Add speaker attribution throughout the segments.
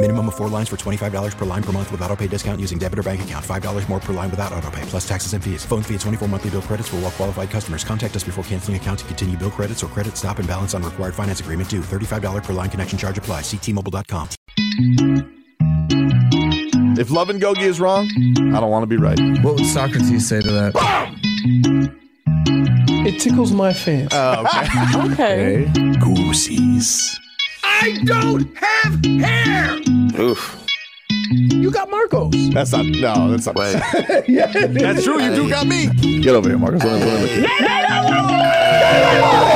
Speaker 1: Minimum of four lines for $25 per line per month with auto pay discount using debit or bank account. $5 more per line without auto pay, plus taxes and fees. Phone fee at 24 monthly bill credits for all well qualified customers. Contact us before canceling account to continue bill credits or credit stop and balance on required finance agreement due. $35 per line connection charge apply. Ctmobile.com.
Speaker 2: If love and gogi is wrong, I don't want to be right.
Speaker 3: What would Socrates say to that?
Speaker 4: It tickles my fancy.
Speaker 2: Oh, okay.
Speaker 5: Okay.
Speaker 1: Goosies.
Speaker 6: I don't have hair!
Speaker 2: Oof.
Speaker 4: You got Marcos.
Speaker 2: That's not. No, that's not.
Speaker 4: yeah.
Speaker 2: That's true. You do got me. Get over here, Marcos. Let me- let me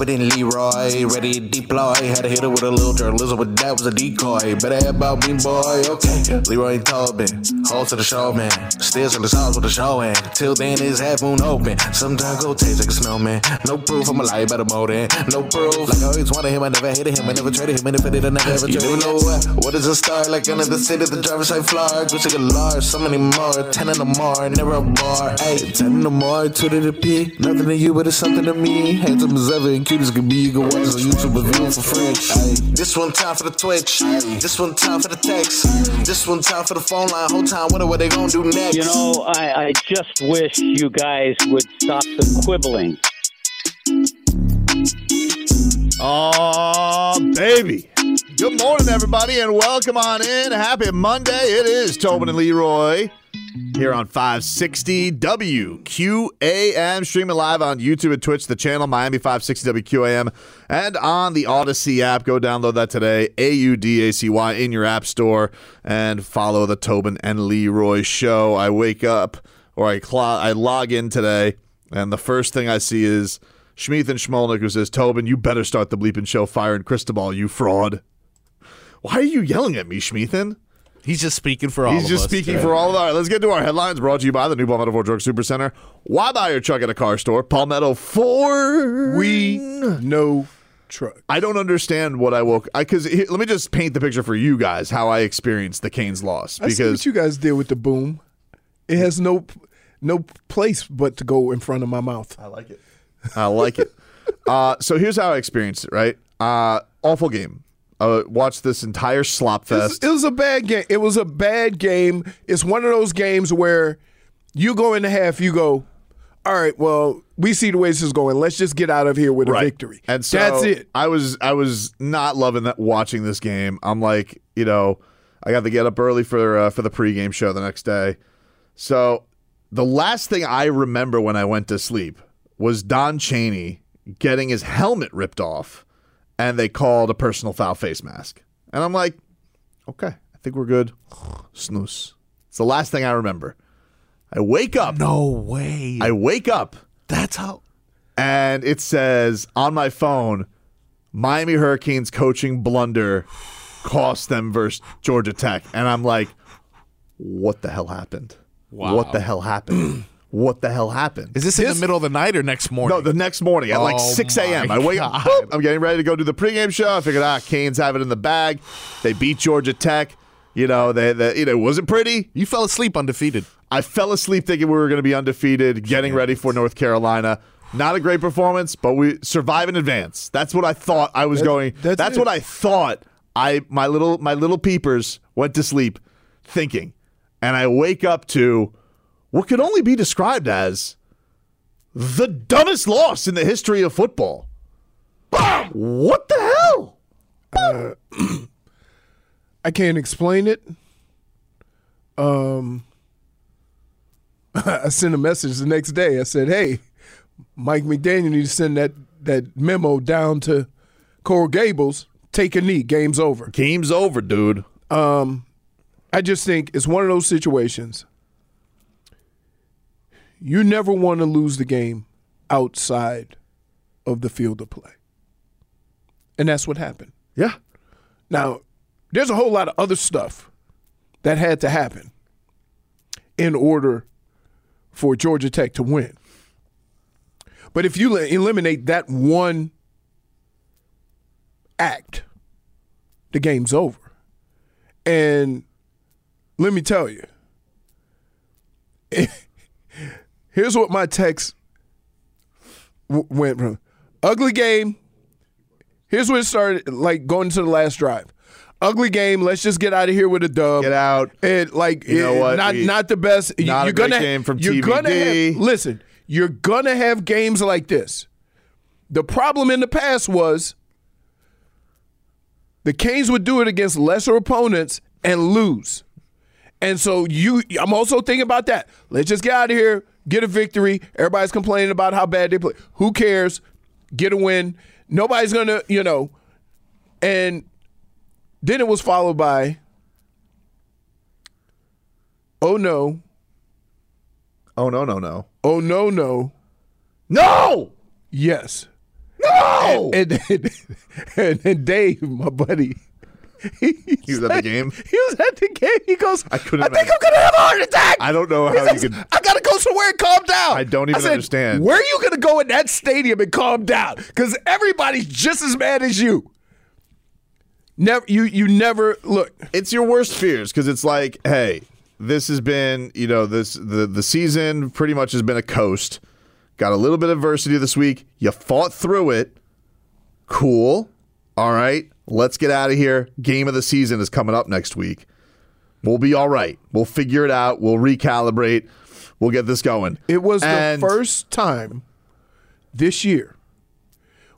Speaker 2: at you.
Speaker 7: Leroy, ready to deploy. Had to hit her with a little journalism, but that was a decoy. Better have about me, boy. Okay. Leroy and Tobin, hold to the show, man. Still to the sauce with the show, and till then it's half moon open. Sometimes go taste like a snowman. No proof, I'm a lie about a molding. No proof. Like I always wanted him, I never hated him, I never traded him, and if I did, I never ever traded him. You know what? What is a star? Like another city, the driver's side floor. Gucci galore, so many more. Ten in the more, never a bar. Hey, ten in the more, two to the P. Nothing to you, but it's something to me. Handsome as ever and cute can be. You can watch us on YouTube and for free. This one time for the Twitch. This one time for the text. This one time for the phone line. Whole time, wonder what they gonna do next.
Speaker 8: You know, I, I just wish you guys would stop the quibbling.
Speaker 2: Oh, baby. Good morning, everybody, and welcome on in. Happy Monday. It is Tobin and Leroy here on 560 WQAM, streaming live on YouTube and Twitch, the channel Miami 560 WQAM, and on the Audacy app. Go download that today, A U D A C Y, in your app store, and follow the Tobin and Leroy show. I wake up or I, cl- I log in today, and the first thing I see is Schmeeth and Schmolnick who says, Tobin, you better start the bleeping show firing Cristobal, you fraud. Why are you yelling at me, Schmeethan?
Speaker 9: He's just speaking for all of us.
Speaker 2: He's
Speaker 9: of
Speaker 2: just
Speaker 9: us
Speaker 2: speaking
Speaker 9: today.
Speaker 2: for all of our. Let's get to our headlines brought to you by the new Palmetto Ford Truck Super Center. Why buy your truck at a car store? Palmetto Ford.
Speaker 4: We know truck.
Speaker 2: I don't understand what I woke. I because let me just paint the picture for you guys how I experienced the Canes loss
Speaker 4: I see
Speaker 2: because
Speaker 4: what you guys did with the boom. It has no no place but to go in front of my mouth.
Speaker 2: I like it. I like it. Uh, so here's how I experienced it. Right, uh, awful game. Uh, watched this entire slop
Speaker 4: It was,
Speaker 2: fest.
Speaker 4: it was a bad game. It was a bad game. It's one of those games where you go in the half, you go, all right, well, we see the way this is going. Let's just get out of here with a victory.
Speaker 2: And so
Speaker 4: That's it.
Speaker 2: I was I was not loving that watching this game. I'm like, you know, I got to get up early for uh, for the pregame show the next day. So the last thing I remember when I went to sleep was Don Chaney getting his helmet ripped off, and they called a personal foul face mask. And I'm like, okay, I think we're good. Snooze. It's the last thing I remember. I wake up.
Speaker 9: No way.
Speaker 2: I wake up
Speaker 9: That's how.
Speaker 2: and it says on my phone, Miami Hurricanes coaching blunder cost them versus Georgia Tech. And I'm like, what the hell happened?
Speaker 9: Wow.
Speaker 2: What the hell happened? what the hell happened?
Speaker 9: Is this, in the middle of the night or next morning?
Speaker 2: no, the next morning at like
Speaker 9: Oh
Speaker 2: 6 a.m. I wake up, I'm getting ready to go do the pregame show. I figured, ah, Canes have it in the bag. They beat Georgia Tech. You know, they, they you know, it wasn't pretty.
Speaker 9: you fell asleep undefeated.
Speaker 2: I fell asleep thinking we were going to be undefeated, getting ready for North Carolina. Not a great performance, but we survive in advance. That's what I thought I was going.
Speaker 4: that's
Speaker 2: That's, what I thought. I my little my little peepers went to sleep thinking, and I wake up to what could only be described as the dumbest loss in the history of football. What the hell?
Speaker 4: I can't explain it. Um, I sent a message the next day. I said, "Hey, Mike McDaniel needs to send that that memo down to Coral Gables. Take a knee. Game's over.
Speaker 2: Game's over, dude.
Speaker 4: Um, I just think it's one of those situations. You never want to lose the game outside of the field of play. And that's what happened.
Speaker 2: Yeah.
Speaker 4: Now, there's a whole lot of other stuff that had to happen in order for Georgia Tech to win. But if you eliminate that one act, the game's over. And let me tell you, here's what my text w- went from ugly game. Here's what it started like going to the last drive. Ugly game. Let's just get out of here with a dub.
Speaker 2: Get out.
Speaker 4: And like,
Speaker 2: You know what?
Speaker 4: Not
Speaker 2: We-
Speaker 4: not the best.
Speaker 2: Not a
Speaker 4: you're
Speaker 2: great
Speaker 4: gonna
Speaker 2: game from
Speaker 4: you're gonna have, listen. You're gonna have games like this. The problem in the past was the Canes would do it against lesser opponents and lose. And so you I'm also thinking about that. Let's just get out of here, get a victory. Everybody's complaining about how bad they play. Who cares? Get a win. Nobody's gonna, you know. And then it was followed by Oh no.
Speaker 2: Oh no, no, no.
Speaker 4: Oh no, no.
Speaker 2: No!
Speaker 4: Yes.
Speaker 2: No!
Speaker 4: And then and then Dave, my buddy. He,
Speaker 2: was at the game?
Speaker 4: He was at the game. He goes,
Speaker 2: I couldn't
Speaker 4: I think I'm gonna have a heart attack.
Speaker 2: I don't know how you
Speaker 4: says,
Speaker 2: could.
Speaker 4: I gotta go somewhere and calm down.
Speaker 2: I don't even
Speaker 4: said,
Speaker 2: understand.
Speaker 4: Where are you gonna go in that stadium and calm down? Because everybody's just as mad as you. Never you you never look.
Speaker 2: It's your worst fears because it's like, hey, this has been, you know, this the the season pretty much has been a coast. Got a little bit of adversity this week. You fought through it. Cool. All right. Let's get out of here. Game of the season is coming up next week. We'll be all right. We'll figure it out. We'll recalibrate. We'll get this going.
Speaker 4: It was
Speaker 2: And-
Speaker 4: the first time this year.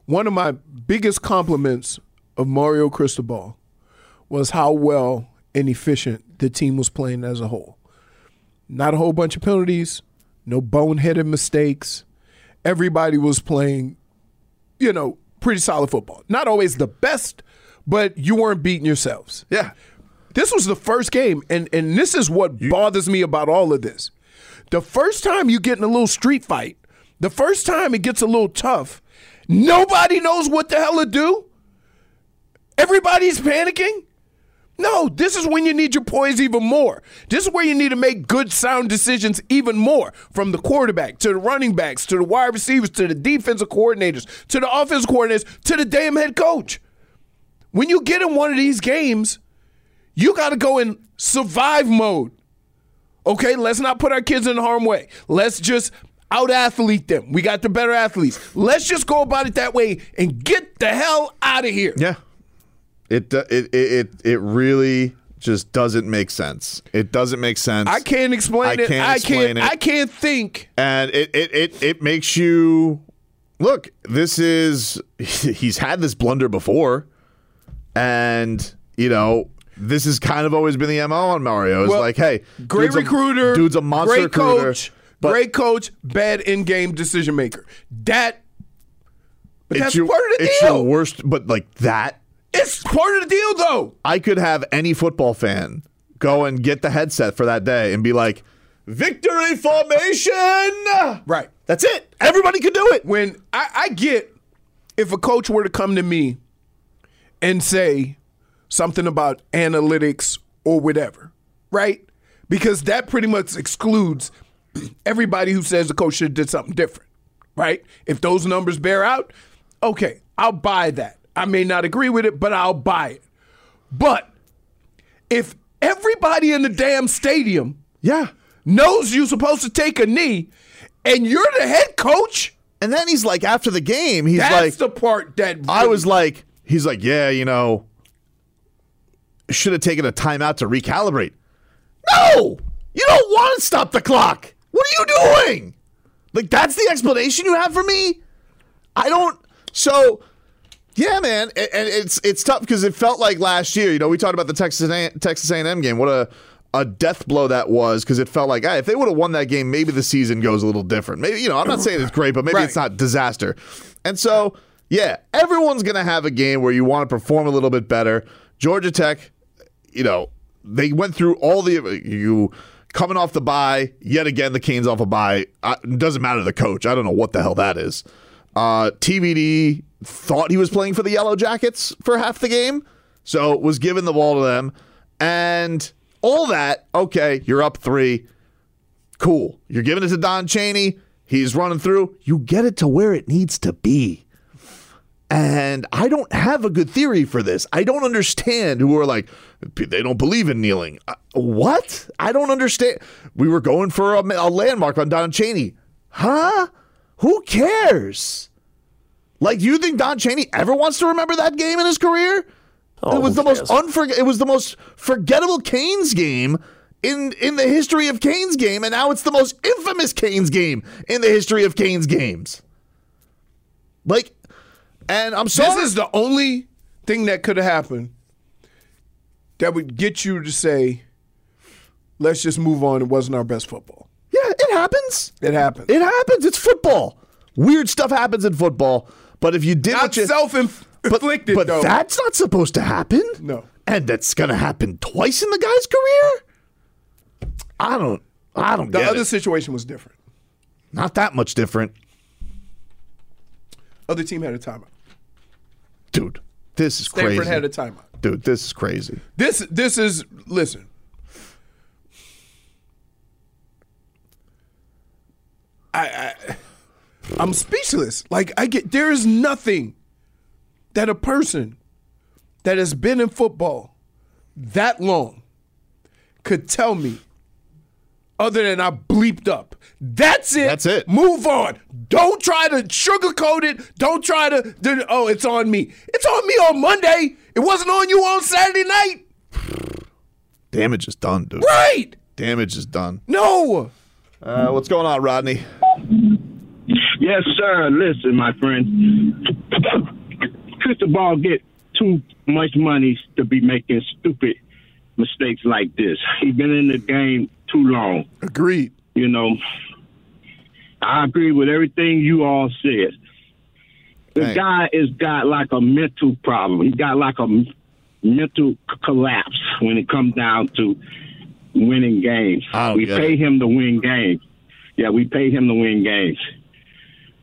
Speaker 4: One of my biggest compliments of Mario Cristobal was how well and efficient the team was playing as a whole. Not a whole bunch of penalties, no boneheaded mistakes. Everybody was playing, you know, pretty solid football. Not always the best, but you weren't beating yourselves.
Speaker 2: Yeah.
Speaker 4: This was the first game, and and this is what bothers me about all of this. The first time you get in a little street fight, the first time it gets a little tough, nobody knows what the hell to do. Everybody's panicking. No, this is when you need your poise even more. This is where you need to make good, sound decisions even more from the quarterback to the running backs to the wide receivers to the defensive coordinators to the offensive coordinators to the damn head coach. When you get in one of these games, you got to go in survive mode. Okay, let's not put our kids in harm way. Let's just out athlete them. We got the better athletes. Let's just go about it that way and get the hell out of here.
Speaker 2: Yeah. It uh, it it it, really just doesn't make sense. It doesn't make sense.
Speaker 4: I can't explain
Speaker 2: I
Speaker 4: it.
Speaker 2: can't
Speaker 4: I
Speaker 2: explain
Speaker 4: can't.
Speaker 2: it.
Speaker 4: I can't think.
Speaker 2: and it, it it it makes you look. This is he's had this blunder before, and you know this has kind of always been the mo on Mario. It's
Speaker 4: Well,
Speaker 2: like, hey,
Speaker 4: Great
Speaker 2: dude's a-
Speaker 4: recruiter.
Speaker 2: dude's a monster
Speaker 4: Great
Speaker 2: recruiter,
Speaker 4: coach.
Speaker 2: but
Speaker 4: great coach. Bad in-game decision maker. That. But that's
Speaker 2: your,
Speaker 4: part of the
Speaker 2: it's
Speaker 4: deal.
Speaker 2: It's your worst. But like that,
Speaker 4: It's part of the deal, though.
Speaker 2: I could have any football fan go and get the headset for that day and be like, "Victory formation!"
Speaker 4: Right.
Speaker 2: That's it. Everybody could do it.
Speaker 4: When I, I get if a coach were to come to me and say something about analytics or whatever, right? Because that pretty much excludes everybody who says the coach should have did something different, right? If those numbers bear out, okay, I'll buy that. I may not agree with it, but I'll buy it. But if everybody in the damn stadium
Speaker 2: Yeah.
Speaker 4: knows you're supposed to take a knee and you're the head coach,
Speaker 2: And then he's like, after the game, he's
Speaker 4: that's
Speaker 2: like,
Speaker 4: the part that
Speaker 2: I was like, he's like, yeah, you know, should have taken a timeout to recalibrate. No, you don't want to stop the clock. What are you doing? Like, that's the explanation you have for me? I don't. So, yeah, man, and it's it's tough because it felt like last year. You know, we talked about the Texas A- Texas A&M game. What a a death blow that was because it felt like hey, if they would have won that game, maybe the season goes a little different. Maybe you know, I'm not saying it's great, but maybe it's not disaster. And so, yeah, everyone's gonna have a game where you want to perform a little bit better. Georgia Tech, you know, they went through all the you coming off the bye yet again. The Canes off a bye. I, doesn't matter the coach. I don't know what the hell that is. Uh, TVD thought he was playing for the Yellow Jackets for half the game, so was given the ball to them, and all that. Okay, you're up three. Cool. You're giving it to Don Chaney. He's running through. You get it to where it needs to be. And I don't have a good theory for this. I don't understand who are like, they don't believe in kneeling. Uh, what? I don't understand. We were going for a, a landmark on Don Chaney. Huh? Who cares? Like, you think Don Chaney ever wants to remember that game in his career?
Speaker 10: Oh,
Speaker 2: it was the most unforg- It was the most forgettable Canes game in in the history of Canes game, and now it's the most infamous Canes game in the history of Canes games. Like, and I'm sorry.
Speaker 4: This is the only thing that could have happened that would get you to say, let's just move on. It wasn't our best football.
Speaker 2: Yeah, it happens.
Speaker 4: It happens.
Speaker 2: It happens. It's football. Weird stuff happens in football. But if you did
Speaker 4: Not self-inflicted,
Speaker 2: but, but
Speaker 4: though.
Speaker 2: that's not supposed to happen.
Speaker 4: No.
Speaker 2: and that's gonna happen twice in the guy's career. I don't. I don't
Speaker 4: The other
Speaker 2: it.
Speaker 4: situation was different.
Speaker 2: Not that much different,
Speaker 4: Other team had a timeout.
Speaker 2: Dude. This is
Speaker 4: Stanford
Speaker 2: crazy.
Speaker 4: had a timeout.
Speaker 2: dude, this is crazy.
Speaker 4: This this is listen. I, I I'm speechless. Like I get there is nothing that a person that has been in football that long could tell me other than I bleeped up. That's it.
Speaker 2: That's it.
Speaker 4: Move on. Don't try to sugarcoat it. Don't try to. then, Oh, it's on me. It's on me on Monday. It wasn't on you on Saturday night.
Speaker 2: Damage is done, dude.
Speaker 4: Right.
Speaker 2: Damage is done.
Speaker 4: No.
Speaker 2: Uh, what's going on, Rodney?
Speaker 10: Yes, sir. Listen, my friend. Crystal Ball get too much money to be making stupid mistakes like this. He's been in the game too long.
Speaker 4: Agreed.
Speaker 10: You know, I agree with everything you all said. The
Speaker 2: Hey.
Speaker 10: guy has got like a mental problem. He got like a mental c- collapse when it comes down to winning games. We pay
Speaker 2: it.
Speaker 10: him to win games. Yeah, we pay him to win games.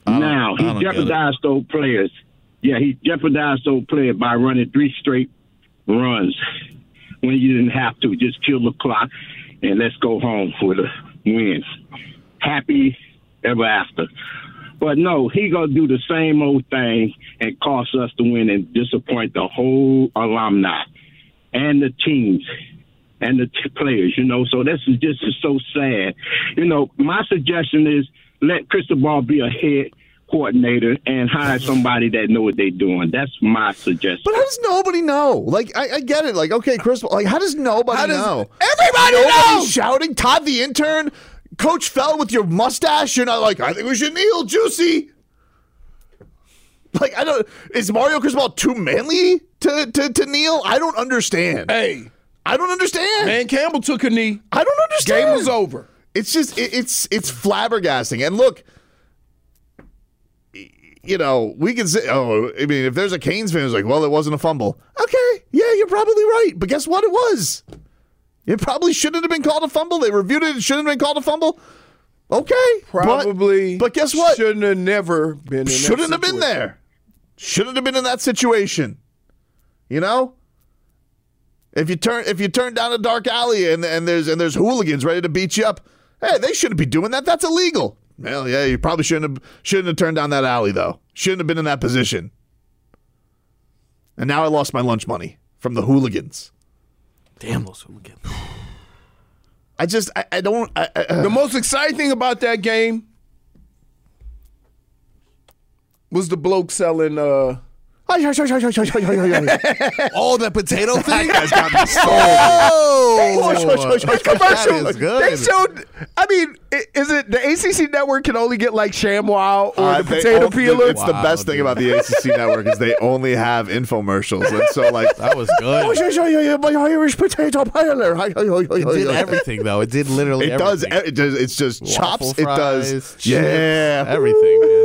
Speaker 10: Now he jeopardized those players. Yeah, he jeopardized those players by running three straight runs when you didn't have to. Just kill the clock and let's go home with a win. Happy ever after. But no, he gonna do the same old thing and cost us to win and disappoint the whole alumni and the teams and the t- players. You know, so this is just so sad. You know, my suggestion is let Cristobal be a head coordinator and hire somebody that know what they're doing. That's my suggestion.
Speaker 2: But how does nobody know? Like, I, I get it. Like, okay, Chris, like, how does nobody
Speaker 4: How does-
Speaker 2: know?
Speaker 4: Everybody
Speaker 2: Nobody's
Speaker 4: knows!
Speaker 2: shouting. Todd the intern, Coach Fell with your mustache. You're not like, I think we should kneel, Juicy. Like, I don't. Is Mario Cristobal too manly to, to, to kneel? I don't understand.
Speaker 4: Hey,
Speaker 2: I don't understand.
Speaker 4: Man Campbell took a knee.
Speaker 2: I don't understand.
Speaker 4: Game was over.
Speaker 2: It's just it, it's it's flabbergasting. And look, y- you know, we can say, oh, I mean, if there's a Canes fan who's like, well, it wasn't a fumble. Okay, yeah, you're probably right. But guess what? It was. It probably shouldn't have been called a fumble. They reviewed it. It shouldn't have been called a fumble. Okay,
Speaker 4: Probably.
Speaker 2: But, guess what?
Speaker 4: Shouldn't have never been.
Speaker 2: Shouldn't have been there. Shouldn't have been in that situation. You know? If you turn if you turn down a dark alley and, and there's and there's hooligans ready to beat you up, hey, they shouldn't be doing that. That's illegal. Well, yeah, you probably shouldn't have shouldn't have turned down that alley though. Shouldn't have been in that position. And now I lost my lunch money from the hooligans.
Speaker 9: Damn those hooligans.
Speaker 2: I just I, I don't I, I, uh,
Speaker 4: The most exciting thing about that game was the bloke selling. uh
Speaker 2: Oh
Speaker 11: oh, the potato thing.
Speaker 2: That guy's got me sold.
Speaker 11: Oh,
Speaker 4: That commercial.
Speaker 2: That is good.
Speaker 4: They showed. I mean, i- is it the ACC network can only get like ShamWow or
Speaker 2: Uh,
Speaker 4: the
Speaker 2: they
Speaker 4: potato
Speaker 2: own-
Speaker 4: peeler?
Speaker 2: It's the best thing about the ACC network is they only have infomercials, and so like
Speaker 11: that was good.
Speaker 2: my Irish potato peeler.
Speaker 11: It did everything though. It did literally.
Speaker 2: It does.
Speaker 11: everything.
Speaker 2: It does. It's just chops.
Speaker 11: Waffle
Speaker 2: It does.
Speaker 11: fries, chips,
Speaker 2: Yeah.
Speaker 11: everything. Man.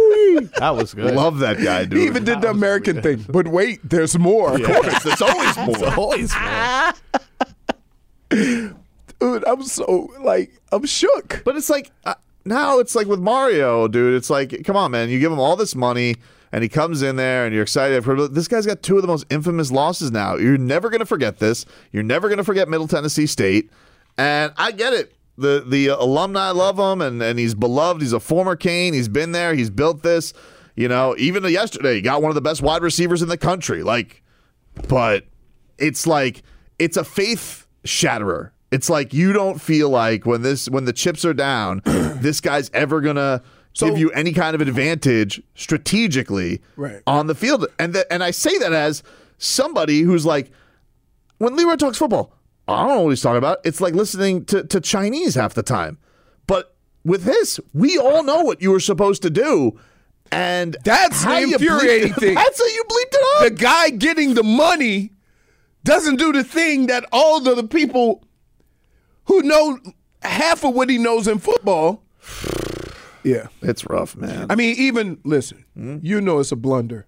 Speaker 11: That was good.
Speaker 2: Love that guy, dude.
Speaker 4: He even did the American thing. But wait, there's more.
Speaker 2: Of course, there's always
Speaker 11: It's
Speaker 2: more.
Speaker 11: always more.
Speaker 4: Dude, I'm so like I'm shook.
Speaker 2: But it's like uh, now it's like with Mario, dude. It's like, come on, man. You give him all this money, and he comes in there, and you're excited. For, this guy's got two of the most infamous losses now. You're never gonna forget this. You're never gonna forget Middle Tennessee State. And I get it. The the alumni love him, and and he's beloved. He's a former Cane. He's been there. He's built this. You know, even yesterday, he got one of the best wide receivers in the country. Like, but it's like it's a faith shatterer. It's like you don't feel like when this when the chips are down, this guy's ever gonna give you any kind of advantage strategically
Speaker 4: Right.
Speaker 2: on the field. And that and I say that as somebody who's like, when Leroy talks football, I don't know what he's talking about. It's like listening to, to Chinese half the time. But with this, we all know what you were supposed to do. And
Speaker 4: That's
Speaker 2: how
Speaker 4: the
Speaker 2: you
Speaker 4: infuriating
Speaker 2: bleeped-
Speaker 4: thing.
Speaker 2: That's how you bleeped it up.
Speaker 4: The guy getting the money doesn't do the thing that all the people who know half of what he knows in football. Yeah.
Speaker 2: It's rough, man.
Speaker 4: I mean, even listen, hmm? you know it's a blunder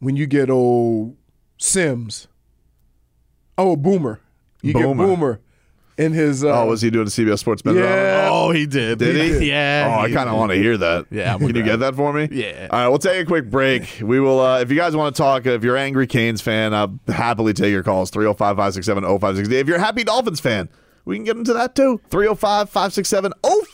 Speaker 4: when you get old Sims. Oh, Boomer. You
Speaker 2: Boomer.
Speaker 4: get Boomer in his. Uh,
Speaker 2: oh, was he doing a CBS Sports Bet?
Speaker 4: Yeah.
Speaker 11: Oh, he did.
Speaker 2: Did he?
Speaker 4: did.
Speaker 11: Yeah.
Speaker 2: Oh, I kind of want to hear that.
Speaker 11: Yeah, I'm
Speaker 2: Can
Speaker 11: with
Speaker 2: you get that for me?
Speaker 11: Yeah.
Speaker 2: All right, we'll take a quick break. We will, uh, if you guys want to talk, if you're angry Canes fan, I'll happily take your calls 305 567 0560. If you're a happy Dolphins fan, we can get into that too. 305 567 0560.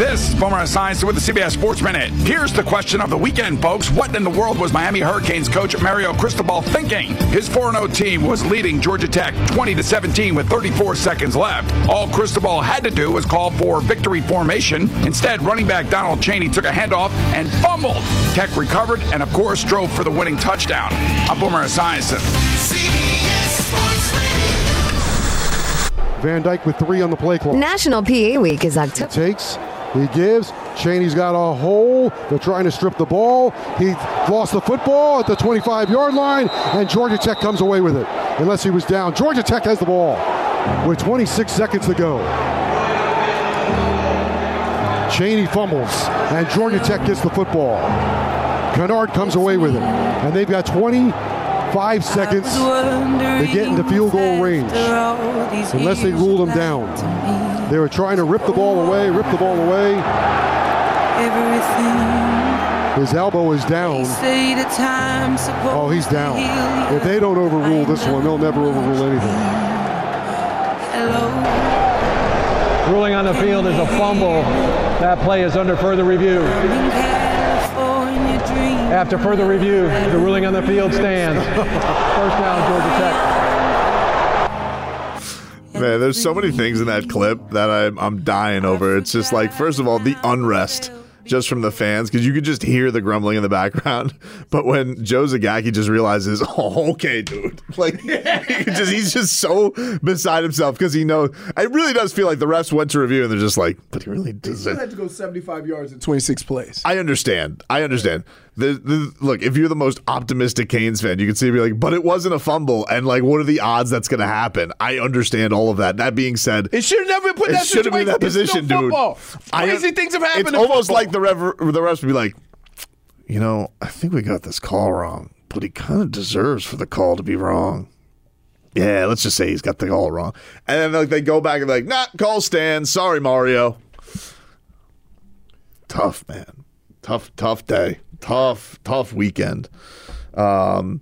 Speaker 12: This is Boomer Esiason with the CBS Sports Minute. Here's the question of the weekend, folks. What in the world was Miami Hurricanes coach Mario Cristobal thinking? His 4-0 team was leading Georgia Tech 20 to 17 with 34 seconds left. All Cristobal had to do was call for victory formation. Instead, running back Donald Chaney took a handoff and fumbled. Tech recovered and, of course, drove for the winning touchdown. I'm Boomer Esiason.
Speaker 13: Van Dyke with three on the play clock.
Speaker 14: National PA Week is October.
Speaker 13: Takes, he gives. Chaney's got a hole. They're trying to strip the ball. He lost the football at the 25 yard line, and Georgia Tech comes away with it, unless he was down. Georgia Tech has the ball with 26 seconds to go. Chaney fumbles, and Georgia Tech gets the football. Kennard comes away with it, and they've got 25 seconds to get into field goal range, unless they rule them down. They were trying to rip the ball away, rip the ball away. Everything. His elbow is down. Oh, he's down. If they don't overrule this one, they'll never overrule anything.
Speaker 15: Ruling on the field is a fumble. That play is under further review. After further review, the ruling on the field stands. First down, Georgia Tech.
Speaker 2: Man, there's so many things in that clip that I'm, I'm dying over. It's just like, first of all, the unrest just from the fans because you could just hear the grumbling in the background. But when Joe Zagacki just realizes, oh, okay, dude, like he just he's just so beside himself because he knows. It really does feel like the refs went to review and they're just like, but he really
Speaker 4: He
Speaker 2: does
Speaker 4: still
Speaker 2: it.
Speaker 4: had to go 75 yards in 26 plays.
Speaker 2: I understand. I understand. The, the, look, if you're the most optimistic Canes fan, you can see be like, but it wasn't a fumble, and like, what are the odds that's going to happen? I understand all of that. That being said,
Speaker 4: It should have never been put that
Speaker 2: should have been that position, dude.
Speaker 4: Crazy things have happened
Speaker 2: It's almost
Speaker 4: football.
Speaker 2: like the rev, the refs would be like, you know, I think we got this call wrong, but he kind of deserves for the call to be wrong. Yeah, let's just say he's got the call wrong, and then like they go back and be like, nah, call stands. Sorry, Mario. Tough man, tough, tough day, tough, tough weekend. Um,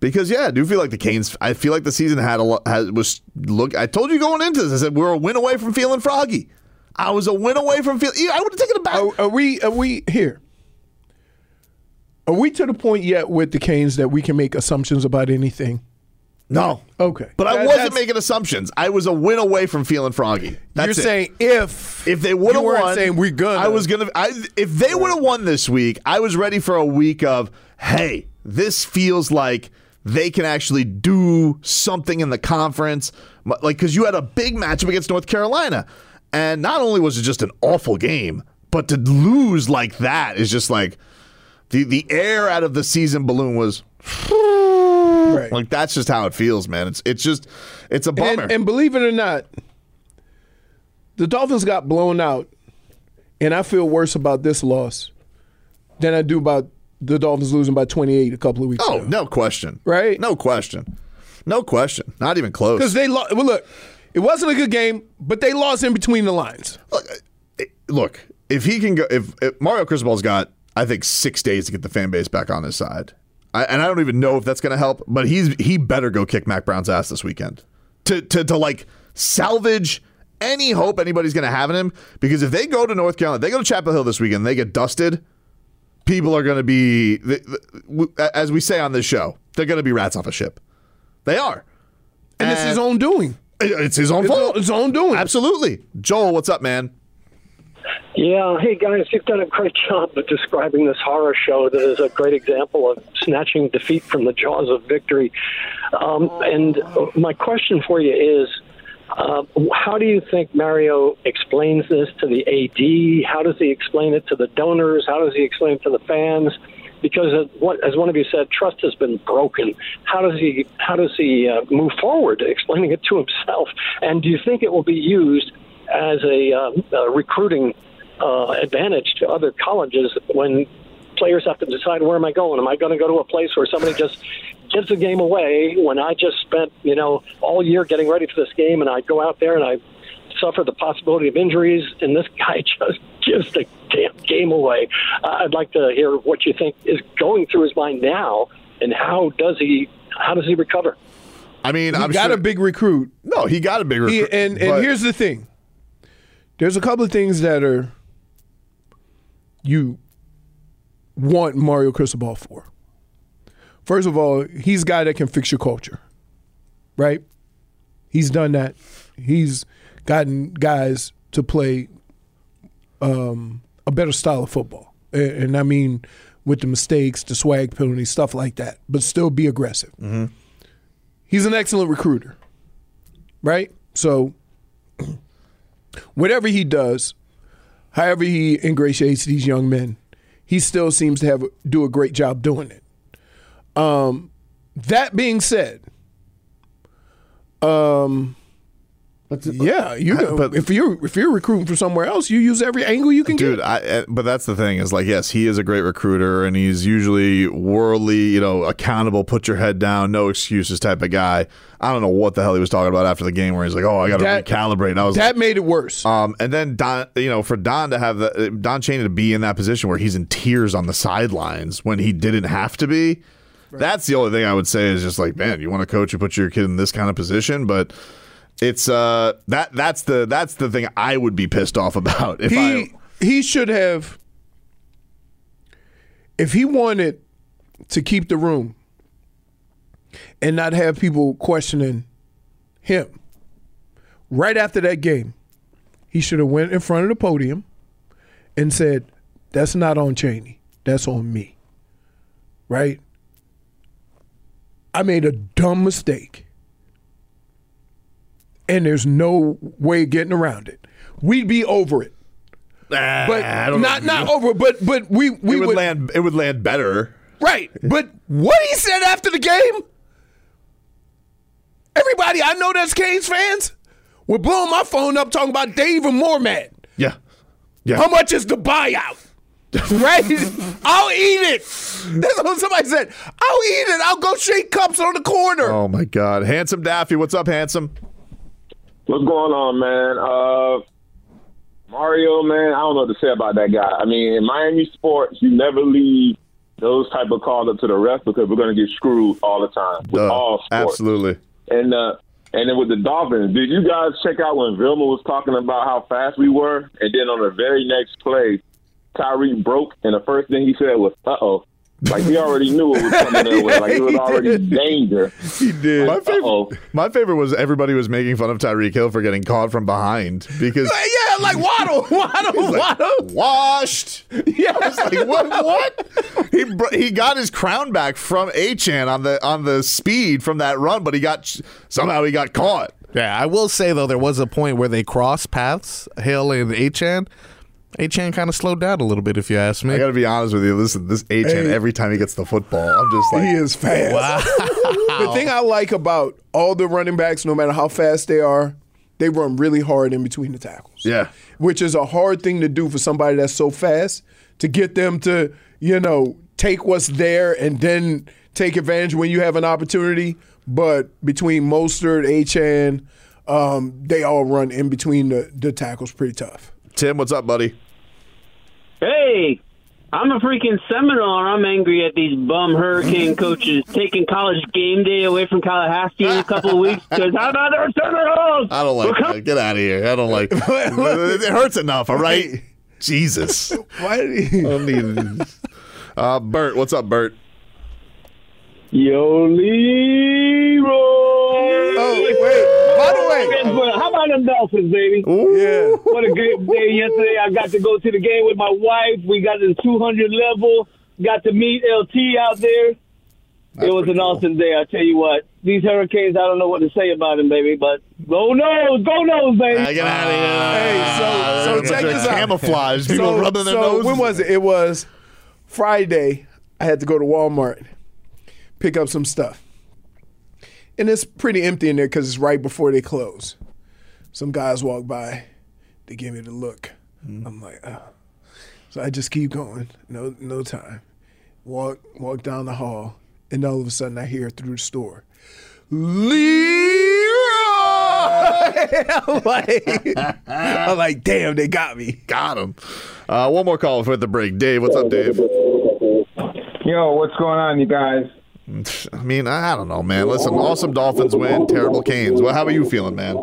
Speaker 2: because yeah, I do feel like the Canes. I feel like the season had a lot. Was look. I told you going into this. I said we're a win away from feeling froggy. I was a win away from feeling. I would have taken it back.
Speaker 4: Are, are we? Are we here? Are we to the point yet with the Canes that we can make assumptions about anything?
Speaker 2: No.
Speaker 4: Okay.
Speaker 2: But I
Speaker 4: That-
Speaker 2: wasn't
Speaker 4: that's-
Speaker 2: making assumptions. I was a win away from feeling froggy. That's
Speaker 4: You're
Speaker 2: it.
Speaker 4: saying if
Speaker 2: if they would have
Speaker 4: weren't
Speaker 2: won,
Speaker 4: saying we're gonna.
Speaker 2: I was gonna. I, if they would have won this week, I was ready for a week of hey, this feels like they can actually do something in the conference, like because you had a big matchup against North Carolina, and not only was it just an awful game, but to lose like that is just like the the air out of the season balloon was. Like that's just how it feels, man. It's it's just it's a bummer.
Speaker 4: And, and believe it or not, the Dolphins got blown out, and I feel worse about this loss than I do about the Dolphins losing by 28 a couple of weeks
Speaker 2: Oh,
Speaker 4: ago.
Speaker 2: no question.
Speaker 4: Right?
Speaker 2: No question. No question. Not even close.
Speaker 4: Because they lost. Well, look, it wasn't a good game, but they lost in between the lines.
Speaker 2: Eh, look, if he can go, if, if Mario Cristobal's got, I think six days to get the fan base back on his side, I, and I don't even know if that's going to help. But he's he better go kick Mack Brown's ass this weekend to to to like salvage any hope anybody's going to have in him. Because if they go to North Carolina, they go to Chapel Hill this weekend, they get dusted. People are going to be, as we say on this show, they're going to be rats off a ship. They are.
Speaker 4: And it's his own doing.
Speaker 2: It's his own fault.
Speaker 4: It's
Speaker 2: fault.
Speaker 4: his own doing.
Speaker 2: Absolutely. Joel, what's up, man?
Speaker 16: Yeah, hey guys, you've done a great job of describing this horror show that is a great example of snatching defeat from the jaws of victory. Um, and my question for you is uh, how do you think Mario explains this to the AD? How does he explain it to the donors? How does he explain it to the fans? Because as one, of you said, trust has been broken. How does he how does he uh, move forward explaining it to himself? And do you think it will be used as a, um, a recruiting uh, advantage to other colleges when players have to decide where am I going? Am I going to go to a place where somebody just gives the game away when I just spent you know all year getting ready for this game and I go out there and I suffer the possibility of injuries and this guy just gives the damn game away. Uh, I'd like to hear what you think is going through his mind now and how does he how does he recover?
Speaker 2: I mean,
Speaker 4: he
Speaker 2: I'm
Speaker 4: got
Speaker 2: sure-
Speaker 4: a big recruit.
Speaker 2: No, he got a big
Speaker 4: He-
Speaker 2: recruit.
Speaker 4: and and
Speaker 2: but-
Speaker 4: here's the thing. There's a couple of things that are you want Mario Cristobal for. First of all, he's a guy that can fix your culture. Right? He's done that. He's gotten guys to play um, a better style of football. And, and I mean with the mistakes, the swag penalties, stuff like that, but still be aggressive. He's an excellent recruiter. Right? So whatever he does, however he ingratiates these young men, he still seems to have do a great job doing it. Um, that being said, um, yeah, you know, if you're if you're recruiting for somewhere else, you use every angle you can
Speaker 2: Dude,
Speaker 4: get.
Speaker 2: I, uh, but that's the thing is like, yes, he is a great recruiter and he's usually worldly, you know, accountable, put your head down, no excuses type of guy. I don't know what the hell he was talking about after the game where he's like, oh, I got to recalibrate. And I was
Speaker 4: that made it worse.
Speaker 2: Um, and then Don, you know, for Don to have the Don Chaney to be in that position where he's in tears on the sidelines when he didn't have to be. That's the only thing I would say is just like, man, you want to coach, you put your kid in this kind of position, but It's uh that that's the that's the thing I would be pissed off about if
Speaker 4: he
Speaker 2: I
Speaker 4: he should have if he wanted to keep the room and not have people questioning him right after that game he should have went in front of the podium and said that's not on Chaney. That's on me. Right? I made a dumb mistake and there's no way of getting around it we'd be over it but not
Speaker 2: know.
Speaker 4: not over. But but we we
Speaker 2: it would, land it would land better.
Speaker 4: right. But what he said after the game, everybody I know that's Canes fans were blowing my phone up talking about they even more mad.
Speaker 2: Yeah. Yeah.
Speaker 4: How much is the buyout? right? I'll eat it. That's what somebody said. I'll eat it. I'll go shake cups on the corner.
Speaker 2: Oh my god. Handsome Daffy, what's up, handsome?
Speaker 17: What's going on, man? Uh, Mario, man, I don't know what to say about that guy. I mean, in Miami sports, you never leave those type of calls up to the ref because we're going to get screwed all the time with
Speaker 2: Duh.
Speaker 17: all sports.
Speaker 2: Absolutely.
Speaker 17: And uh, and then with the Dolphins, did you guys check out when Vilma was talking about how fast we were, and then on the very next play, Tyreek broke, and the first thing he said was, "Uh oh." Like we already knew it was coming their way. Like it was already danger.
Speaker 2: He did. My favorite, my favorite was everybody was making fun of Tyreek Hill for getting caught from behind because
Speaker 4: yeah, like Waddle, Waddle, Waddle.
Speaker 2: washed.
Speaker 4: Yeah.
Speaker 2: I was like, what? What? He br- he got his crown back from Achane on the on the speed from that run, but he got somehow he got caught.
Speaker 11: Yeah, I will say though there was a point where they crossed paths, Hill and Achane. Achane kind of slowed down a little bit, if you ask me.
Speaker 2: I got to be honest with you. Listen, this Achane
Speaker 4: Hey.
Speaker 2: every time he gets the football, I'm just like,
Speaker 4: he is fast. Wow. the thing I like about all the running backs, no matter how fast they are, they run really hard in between the tackles.
Speaker 2: Yeah.
Speaker 4: Which is a hard thing to do for somebody that's so fast to get them to, you know, take what's there and then take advantage when you have an opportunity. But between Mostert, Achane, um, they all run in between the, the tackles pretty tough.
Speaker 2: Tim, what's up, buddy?
Speaker 18: Hey, I'm a freaking Seminole. I'm angry at these bum Hurricane coaches taking college game day away from Tallahassee in a couple of weeks. Because how about our Seminoles?
Speaker 2: I don't like that. Get out of here. I don't like it. hurts enough, all right? Jesus.
Speaker 4: Why did he?
Speaker 2: I mean, uh, Bert, what's up, Bert?
Speaker 18: Yo, Leroy.
Speaker 4: Oh, wait. By the way,
Speaker 18: how about them Dolphins, baby?
Speaker 4: Yeah.
Speaker 18: What a great day yesterday. I got to go to the game with my wife. We got to the 200 level. Got to meet LT out there. it was an awesome day. I tell you what, these Hurricanes, I don't know what to say about them, baby, but go nose, go nose, baby.
Speaker 2: I get out of here.
Speaker 4: Hey, so so
Speaker 2: Bunch
Speaker 4: check
Speaker 2: of
Speaker 4: this out.
Speaker 2: camouflage. People
Speaker 4: so,
Speaker 2: rubbing their
Speaker 4: so
Speaker 2: noses.
Speaker 4: when was it? It was Friday. I had to go to Walmart, pick up some stuff, and it's pretty empty in there because it's right before they close. Some guys walk by, they give me the look. I'm like, oh. So I just keep going. No, no time. Walk, walk down the hall, and all of a sudden I hear through the store, Leroy. I'm like, I'm like, damn, they got me.
Speaker 2: Got him. Uh, one more call for the break. Dave, what's up, Dave?
Speaker 19: Yo, what's going on, you guys?
Speaker 2: I mean, I don't know, man. Listen, awesome Dolphins win, terrible Canes. Well, how are you feeling, man?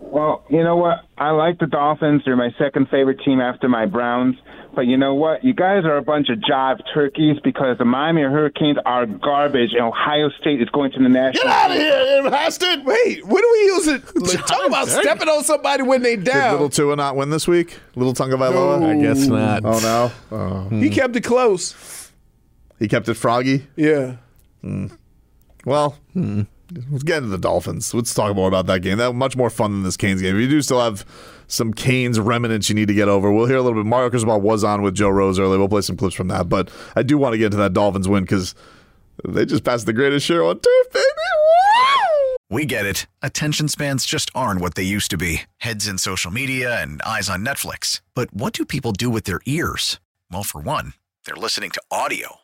Speaker 19: Well, you know what? I like the Dolphins. They're my second favorite team after my Browns. But you know what? You guys are a bunch of jive turkeys because the Miami Hurricanes are garbage, and Ohio State is going to the national.
Speaker 2: Get out of here, Haston.
Speaker 4: Wait, what do we use it? Like, talk about stepping on somebody when they
Speaker 2: Did
Speaker 4: down.
Speaker 2: Little Tua not win this week? Little Tagovailoa?
Speaker 4: No. I guess not.
Speaker 2: Oh, no? Oh. Hmm.
Speaker 4: He kept it close.
Speaker 2: He kept it froggy?
Speaker 4: Yeah. Mm.
Speaker 2: Well, hmm. let's get into the Dolphins. Let's talk more about that game. That much more fun than this Canes game. You do still have some Canes remnants you need to get over, we'll hear a little bit. Mario Cristobal was on with Joe Rose earlier. We'll play some clips from that. But I do want to get into that Dolphins win because they just passed the greatest show on turf, baby.
Speaker 20: We get it. Attention spans just aren't what they used to be heads in social media and eyes on Netflix. But what do people do with their ears? Well, for one, they're listening to audio.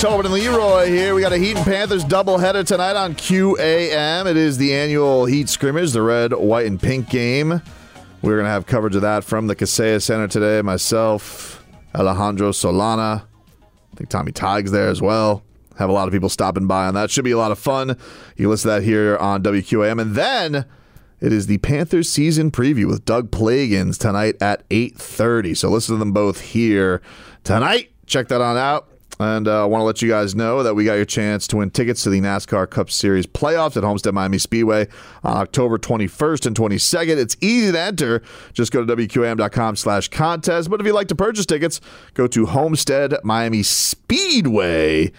Speaker 2: Tobin and Leroy here. We got a Heat and Panthers doubleheader tonight on QAM. It is the annual Heat scrimmage, the red, white, and pink game. We're going to have coverage of that from the Kaseya Center today. Myself, Alejandro Solana. I think Tommy Tig's there as well. Have a lot of people stopping by on that. Should be a lot of fun. You listen to that here on WQAM. And then it is the Panthers season preview with Doug Plagens tonight at 8.30. So listen to them both here tonight. Check that on out. And I uh, want to let you guys know that we got your chance to win tickets to the NASCAR Cup Series playoffs at Homestead Miami Speedway on October 21st and 22nd. It's easy to enter. Just go to WQAM.com slash contest. But if you'd like to purchase tickets, go to Homestead Miami Speedway.com.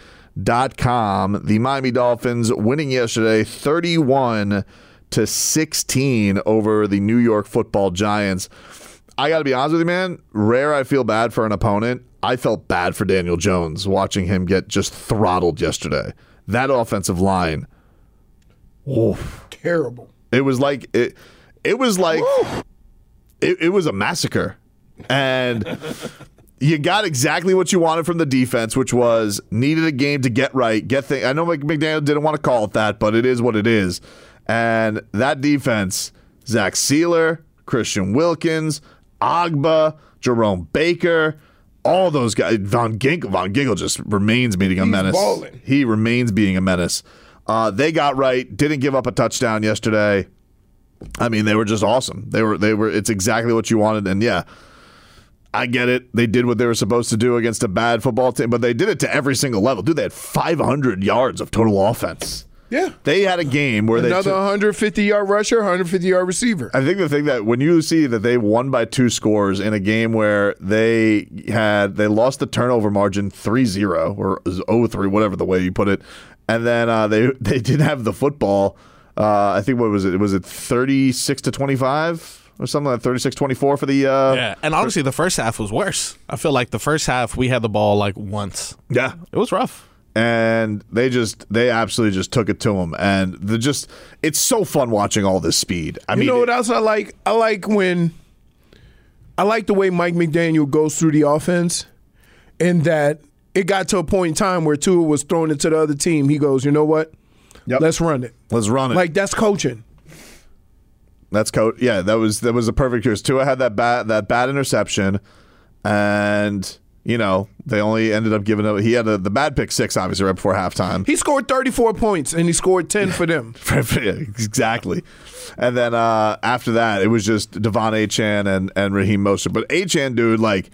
Speaker 2: The Miami Dolphins winning yesterday 31 to 16 over the New York football Giants. I got to be honest with you, man. Rare I feel bad for an opponent. I felt bad for Daniel Jones watching him get just throttled yesterday. That offensive line, oof,
Speaker 4: terrible.
Speaker 2: It was like it. It was like it, it was a massacre, and you got exactly what you wanted from the defense, which was needed a game to get right, get things. I know McDaniel didn't want to call it that, but it is what it is. And that defense, Zach Sieler, Christian Wilkins, Ogbah, Jerome Baker, all those guys. Van Ginkel, Van Ginkel just remains being a
Speaker 4: He's
Speaker 2: menace.
Speaker 4: balling.
Speaker 2: He remains being a menace. Uh, they got right. Didn't give up a touchdown yesterday. I mean, they were just awesome. They were. They were. It's exactly what you wanted. And yeah, I get it. They did what they were supposed to do against a bad football team, but they did it to every single level. Dude, they had 500 yards of total offense.
Speaker 4: Yeah.
Speaker 2: They had a game where
Speaker 4: Another
Speaker 2: they took,
Speaker 4: 150 yard rusher, 150 yard receiver.
Speaker 2: I think the thing that when you see that they won by two scores in a game where they had they lost the turnover margin 3-0 or 0-3 whatever the way you put it and then uh, they they didn't have the football uh, I think what was it was it 36 to 25 or something like 36-24 for the uh,
Speaker 11: Yeah, and honestly, the first half was worse. I feel like the first half we had the ball like once.
Speaker 2: Yeah,
Speaker 11: it was rough.
Speaker 2: And they just they absolutely just took it to him and the just it's so fun watching all this speed I mean
Speaker 4: you
Speaker 2: mean
Speaker 4: know what else I like? I like when I like the way Mike McDaniel goes through the offense, and that it got to a point in time where Tua was thrown into the other team. He goes, you know what? Let's run it.
Speaker 2: let's run it
Speaker 4: Like that's coaching.
Speaker 2: That's coach. Yeah, that was that was a perfect choice. Tua had that bad that bad interception, and you know they only ended up giving up. He had a, the bad pick six, obviously, right before halftime.
Speaker 4: He scored 34 points and he scored 10 for them.
Speaker 2: exactly. And then uh, after that, it was just Devon Achane and and Raheem Mostert. But Achane, dude, like.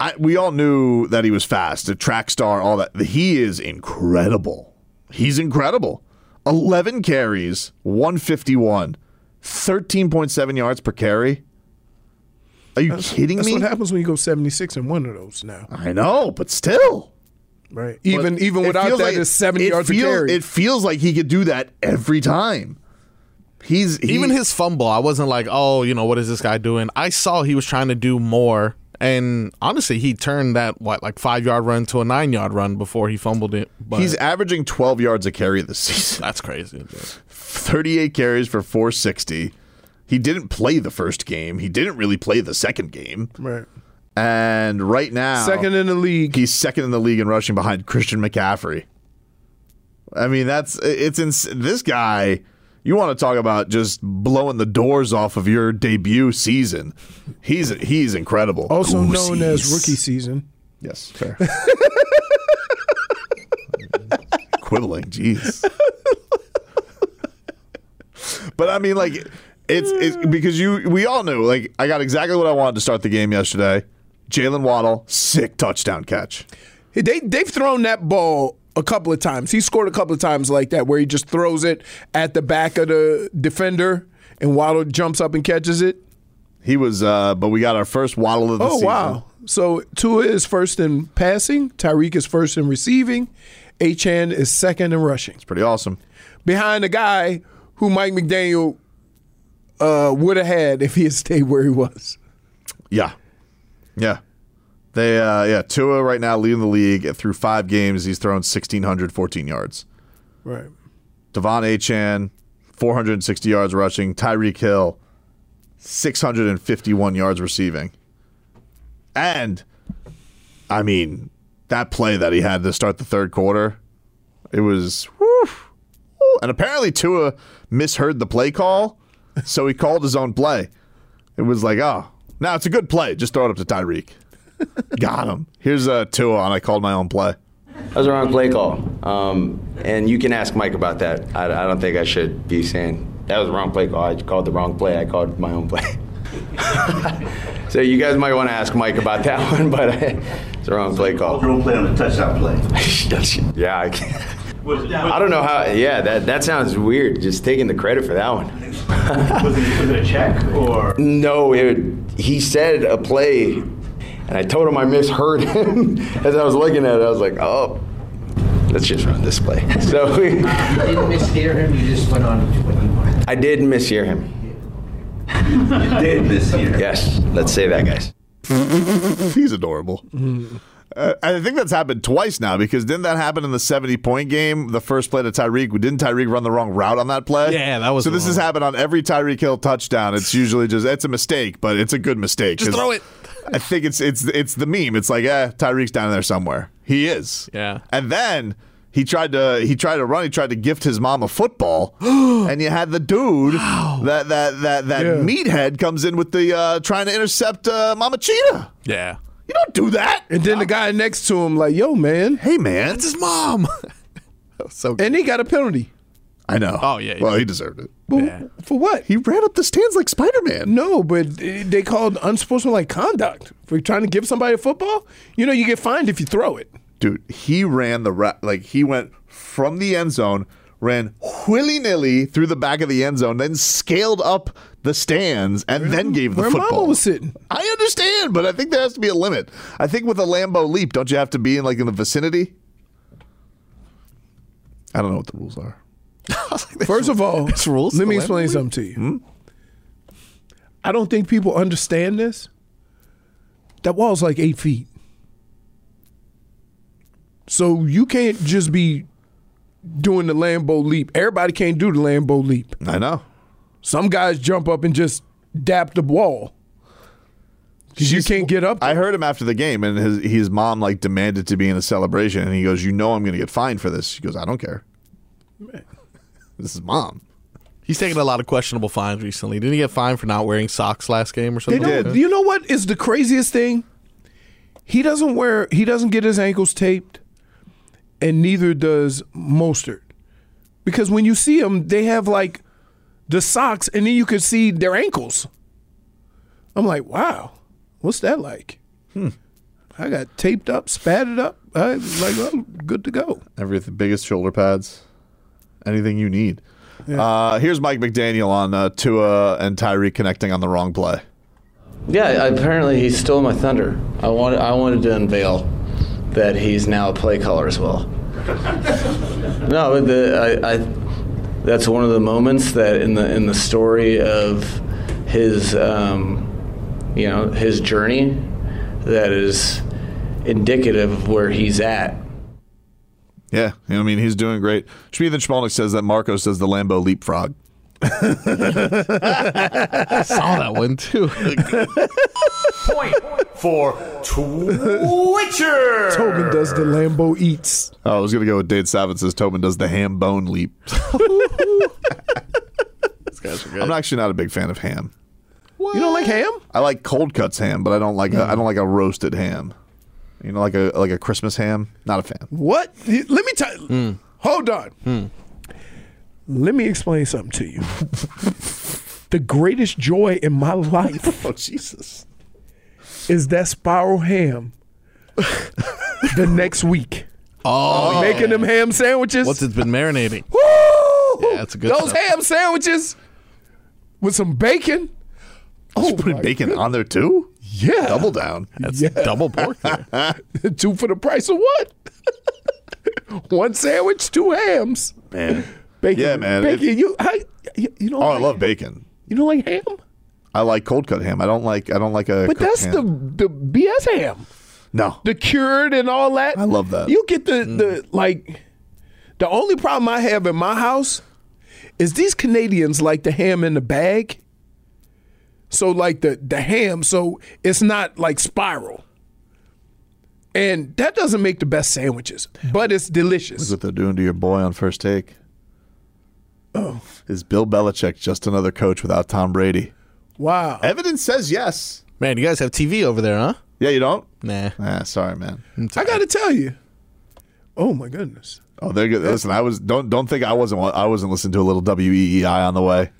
Speaker 2: I, we all knew that he was fast, a track star, all that. He is incredible. He's incredible. 11 carries, 151, 13.7 yards per carry. Are you kidding
Speaker 4: That's
Speaker 2: me?
Speaker 4: That's what happens when you go 76 in one of those now.
Speaker 2: I know, but still.
Speaker 4: Right. Even
Speaker 2: But
Speaker 4: even without that,
Speaker 2: like-
Speaker 4: it's 70
Speaker 2: it
Speaker 4: yards
Speaker 2: feels,
Speaker 4: carry.
Speaker 2: It feels like he could do that every time. He's he-
Speaker 11: Even his fumble, I wasn't like, oh, you know, what is this guy doing? I saw he was trying to do more. And honestly, he turned that, what, like five yard run to a nine yard run before he fumbled it. But
Speaker 2: he's averaging 12 yards a carry this season.
Speaker 11: That's crazy.
Speaker 2: 38 carries for 460. He didn't play the first game. He didn't really play the second game.
Speaker 4: right.
Speaker 2: And right now,
Speaker 4: Second in the league.
Speaker 2: he's second in the league in rushing behind Christian McCaffrey. I mean, that's it's ins- this guy. You want to talk about just blowing the doors off of your debut season? He's he's incredible.
Speaker 4: Also
Speaker 2: Goose
Speaker 4: known as rookie season.
Speaker 2: Yes, fair. Quibbling, jeez. but I mean, like, it's it's because you we all knew. Like, I got exactly what I wanted to start the game yesterday. Jalen Waddle, sick touchdown catch.
Speaker 4: They they've thrown that ball a couple of times. He scored a couple of times like that where he just throws it at the back of the defender and Waddle jumps up and catches it.
Speaker 2: He was, uh, but we got our first Waddle of the
Speaker 4: Oh
Speaker 2: season.
Speaker 4: wow. So Tua is first in passing, Tyreek is first in receiving, Achane is second in rushing.
Speaker 2: It's pretty awesome.
Speaker 4: Behind the guy who Mike McDaniel uh, would have had if he had stayed where he was.
Speaker 2: Yeah, yeah. They, uh, yeah. Tua right now leading the league through five games. He's thrown sixteen hundred fourteen yards.
Speaker 4: Right.
Speaker 2: Devon Achane, 460 yards rushing. Tyreek Hill, 651 yards receiving. And, I mean, that play that he had to start the third quarter, it was. whew, whew. and apparently Tua misheard the play call, so he called his own play. It was like, oh, now it's a good play. Just throw it up to Tyreek. Got him. Here's a Tua, and I called my own play.
Speaker 21: That was a wrong play call. Um, and you can ask Mike about that. I, I don't think I should be saying that was a wrong play call. I called the wrong play. I called my own play. so you guys might want to ask Mike about that one, but it's a wrong play call.
Speaker 22: Wrong play on the touchdown play.
Speaker 21: yeah, I, can't. I don't know how. Yeah, that that sounds weird. Just taking the credit for that one.
Speaker 22: was, it, was it a check or?
Speaker 21: No, it, he said a play, and I told him I misheard him. As I was looking at it, I was like, oh, let's just run this play. So
Speaker 23: You didn't mishear him, you just went on to what you wanted.
Speaker 21: I did mishear him.
Speaker 22: You did mishear.
Speaker 21: Yes, let's say that, guys.
Speaker 2: He's adorable. Uh, I think that's happened twice now because didn't that happen in the 70 point game? The first play to Tyreek, didn't Tyreek run the wrong route on that play?
Speaker 11: Yeah, that was
Speaker 2: So this has happened on every Tyreek Hill touchdown. It's usually just it's a mistake, but it's a good mistake.
Speaker 11: Just
Speaker 2: 'cause
Speaker 11: throw it.
Speaker 2: I think it's it's it's the meme. It's like, eh, Tyreek's down there somewhere. He is.
Speaker 11: Yeah.
Speaker 2: And then he tried to he tried to run. He tried to gift his mom a football, and you had the dude that that that that
Speaker 4: Yeah.
Speaker 2: meathead comes in with the uh, trying to intercept uh, Mama Cheetah.
Speaker 11: Yeah.
Speaker 2: You don't do that.
Speaker 4: And then the guy next to him, like, yo, man.
Speaker 2: Hey, man.
Speaker 11: That's his mom. so
Speaker 4: And he got a penalty.
Speaker 2: I know.
Speaker 11: Oh, yeah, he
Speaker 2: Well, he deserved it.
Speaker 4: Well, For what?
Speaker 2: He ran up the stands like Spider Man.
Speaker 4: No, but they called it unsportsmanlike conduct for trying to give somebody a football. You know, you get fined if you throw it.
Speaker 2: Dude, he ran the ra- like he went from the end zone, ran willy nilly through the back of the end zone, then scaled up the stands, and then gave the
Speaker 4: Where
Speaker 2: football.
Speaker 4: Mama was sitting.
Speaker 2: I understand, but I think there has to be a limit. I think with a Lambo leap, don't you have to be in like in the vicinity? I don't know what the rules are.
Speaker 4: First of all,
Speaker 11: rules
Speaker 4: let me explain
Speaker 11: league?
Speaker 4: something to you. Hmm? I don't think people understand this. That wall's like eight feet. So you can't just be doing the Lambo leap. Everybody can't do the Lambo leap.
Speaker 2: I know.
Speaker 4: Some guys jump up and just dap the wall. Because you can't get up.
Speaker 2: I heard him after the game, and his his mom like demanded to be in the celebration, and he goes, "You know, I'm going to get fined for this." She goes, "I don't care." This is mom.
Speaker 11: He's taken a lot of questionable fines recently. Didn't he get fined for not wearing socks last game or something?
Speaker 4: don't,
Speaker 11: like that?
Speaker 4: You know what is the craziest thing? He doesn't wear. He doesn't get his ankles taped, and neither does Mostert. Because when you see them, they have like the socks, and then you can see their ankles. I'm like, wow, what's that like?
Speaker 2: Hmm.
Speaker 4: I got taped up, spatted up. I like, I'm good to go.
Speaker 2: Every the biggest shoulder pads, anything you need. Uh, here's Mike McDaniel on uh, Tua and Tyreek connecting on the wrong play.
Speaker 21: Yeah, apparently he stole my thunder. I wanted I wanted to unveil that he's now a play caller as well. no, but the, I, I, that's one of the moments that in the in the story of his, um, you know, his journey, that is indicative of where he's at.
Speaker 2: Yeah, I mean he's doing great. Schmieden Schmalnick says that Marcos does the Lambo leapfrog.
Speaker 11: I saw that one too.
Speaker 22: Point for Twitcher.
Speaker 4: Tobin does the Lambo eats.
Speaker 2: Oh, I was gonna go with Dave Savin says Tobin does the ham bone leap. I'm actually not a big fan of ham.
Speaker 4: You don't like ham?
Speaker 2: I like cold cuts ham, but I don't like a, I don't like a roasted ham. You know, like a like a Christmas ham. Not a fan.
Speaker 4: What? Let me tell you. Hmm. Hold on. Hmm. Let me explain something to you. the greatest joy in my life
Speaker 2: Oh Jesus!
Speaker 4: Is that spiral ham the next week.
Speaker 11: Oh,
Speaker 4: Making them ham sandwiches.
Speaker 11: What's it's been marinating?
Speaker 4: Woo!
Speaker 11: Yeah, that's a good
Speaker 4: Those
Speaker 11: stuff.
Speaker 4: ham sandwiches with some bacon.
Speaker 2: Oh, Just putting bacon on there too.
Speaker 4: Yeah.
Speaker 2: Double down.
Speaker 11: That's
Speaker 4: Yeah.
Speaker 11: double pork.
Speaker 4: two for the price of what? One sandwich, two hams.
Speaker 2: Man.
Speaker 4: Bacon.
Speaker 2: Yeah, man.
Speaker 4: Bacon.
Speaker 2: It-
Speaker 4: you, I, you, don't
Speaker 2: Oh, I love bacon.
Speaker 4: You don't like ham?
Speaker 2: I like cold cut ham. I don't like I don't like a.
Speaker 4: But that's
Speaker 2: ham.
Speaker 4: the the BS ham.
Speaker 2: no.
Speaker 4: the cured and all that.
Speaker 2: I love that.
Speaker 4: You get the the mm. like. The only problem I have in my house is these Canadians like the ham in the bag. So like the the ham, so it's not like spiral. And that doesn't make the best sandwiches, but it's delicious.
Speaker 2: Look what they're doing to your boy on first take. Oh. Is Bill Belichick just another coach without Tom Brady?
Speaker 4: Wow.
Speaker 2: Evidence says yes.
Speaker 11: Man, you guys have TV over there, huh?
Speaker 2: Yeah, you don't?
Speaker 11: Nah.
Speaker 2: Nah, sorry, man.
Speaker 4: I got to tell you. Oh my goodness.
Speaker 2: Oh, they're good. Listen, I was don't don't think I wasn't I wasn't listening to a little WEEI on the way.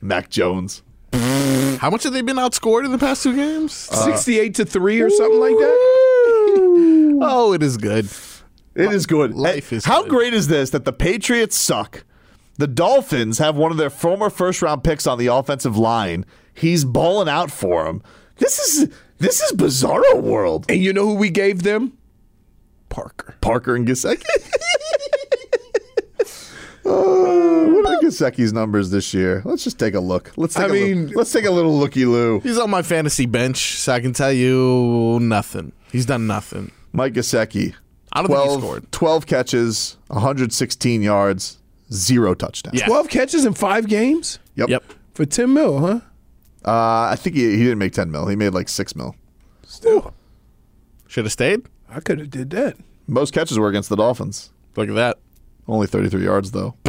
Speaker 2: Mac Jones.
Speaker 11: How much have they been outscored in the past two games?
Speaker 4: Uh, 68 to 3 or something like that.
Speaker 11: oh, it is good.
Speaker 2: It is good.
Speaker 11: Life is
Speaker 2: How
Speaker 11: good.
Speaker 2: great is this that the Patriots suck? The Dolphins have one of their former first round picks on the offensive line. He's balling out for him. This is this is bizarro world.
Speaker 4: And you know who we gave them? Parker.
Speaker 2: Parker and Gesicki. Uh, what are Gesicki's numbers this year? Let's just take a look. Let's take
Speaker 11: I
Speaker 2: a
Speaker 11: mean-
Speaker 2: look. let's take a little looky loo.
Speaker 11: He's on my fantasy bench, so I can tell you nothing. He's done nothing.
Speaker 2: Mike Gesicki.
Speaker 11: I don't think he
Speaker 2: 12,
Speaker 11: scored.
Speaker 2: 12 catches, 116 yards, zero touchdowns.
Speaker 4: 12 catches in five games
Speaker 2: Yep.
Speaker 11: Yep.
Speaker 4: for 10 mil, huh?
Speaker 2: Uh, I think he, he didn't make 10 mil. He made like 6 mil.
Speaker 4: Still.
Speaker 11: Should have stayed.
Speaker 4: I could have did that.
Speaker 2: Most catches were against the Dolphins.
Speaker 11: Look at that.
Speaker 2: Only 33 yards, though.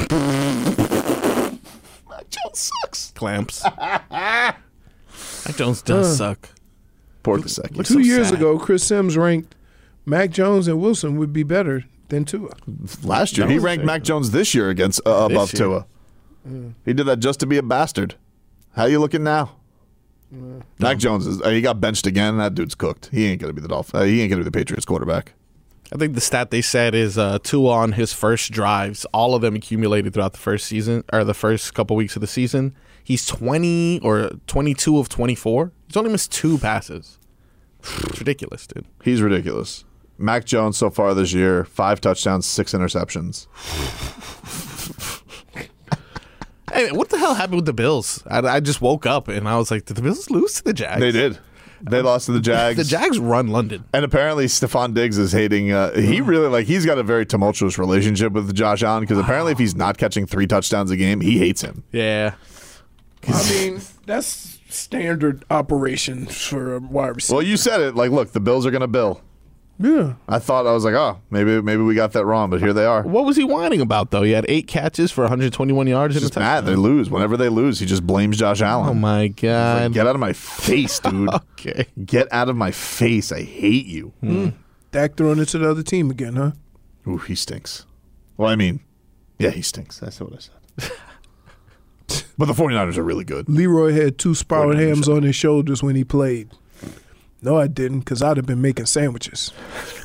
Speaker 2: Mac Jones sucks.
Speaker 11: Clamps. Mac Jones does
Speaker 4: Uh.
Speaker 11: suck.
Speaker 2: Poor Gesicki.
Speaker 11: Looks
Speaker 4: Two
Speaker 11: so
Speaker 4: years
Speaker 11: sad.
Speaker 4: ago, Chris Sims ranked Mac Jones and Wilson would be better than Tua.
Speaker 2: Last year, he ranked. Mac Jones this year against uh,
Speaker 11: This
Speaker 2: above
Speaker 11: year.
Speaker 2: Tua. He did that just to be a bastard. How you looking now? Mac Jones is. Uh, he got benched again. That dude's cooked. He ain't gonna be the Dolphin. Uh, he ain't gonna be the Patriots quarterback.
Speaker 11: I think the stat they said is uh, Tua on his first drives, all of them accumulated throughout the first season or the first couple weeks of the season. He's 20 or 22 of 24. He's only missed two passes. It's ridiculous, dude.
Speaker 2: He's ridiculous. Mac Jones so far this year, five touchdowns, six interceptions.
Speaker 11: Hey, what the hell happened with the Bills? I, I just woke up and I was like, did the Bills lose to the Jags?
Speaker 2: They did. They lost to the Jags.
Speaker 11: The Jags run London.
Speaker 2: And apparently, Stefon Diggs is hating. Uh, he really like. He's got a very tumultuous relationship with Josh Allen because apparently, if he's not catching three touchdowns a game, he hates him.
Speaker 11: Yeah.
Speaker 4: I mean, that's standard operation for a wide receiver.
Speaker 2: Well, you said it. Like, look, the Bills are going to bill.
Speaker 4: Yeah.
Speaker 2: I thought I was like, oh, maybe maybe we got that wrong, but here they are.
Speaker 11: What was he whining about, though? He had eight catches for 121 yards.
Speaker 2: He's
Speaker 11: a
Speaker 2: just mad. They lose. Whenever they lose, he just blames Josh Allen.
Speaker 11: Oh, my
Speaker 2: He's like,
Speaker 11: God.
Speaker 2: Get out of my face, dude.
Speaker 11: okay.
Speaker 2: Get out of my face. I hate you. Hmm. Hmm.
Speaker 4: Dak throwing it to the other team again, huh?
Speaker 2: Ooh, he stinks. Well, I mean, yeah, he stinks. That's what I said. but the 49ers are really good.
Speaker 4: Leroy had two sprouted hams on his shoulders when he played. No, I didn't, because I'd have been making sandwiches.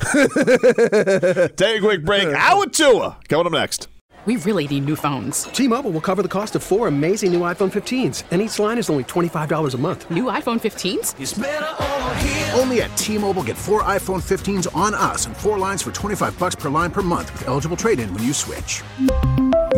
Speaker 2: Take a quick break. Out with Tua. Coming up next.
Speaker 24: We really need new phones.
Speaker 25: T-Mobile will cover the cost of four amazing new iPhone 15s, and each line is only $25 a month.
Speaker 24: New iPhone 15s?
Speaker 6: Only at T-Mobile get four iPhone 15s on us and four lines for 25 bucks per line per month with eligible trade-in when you switch.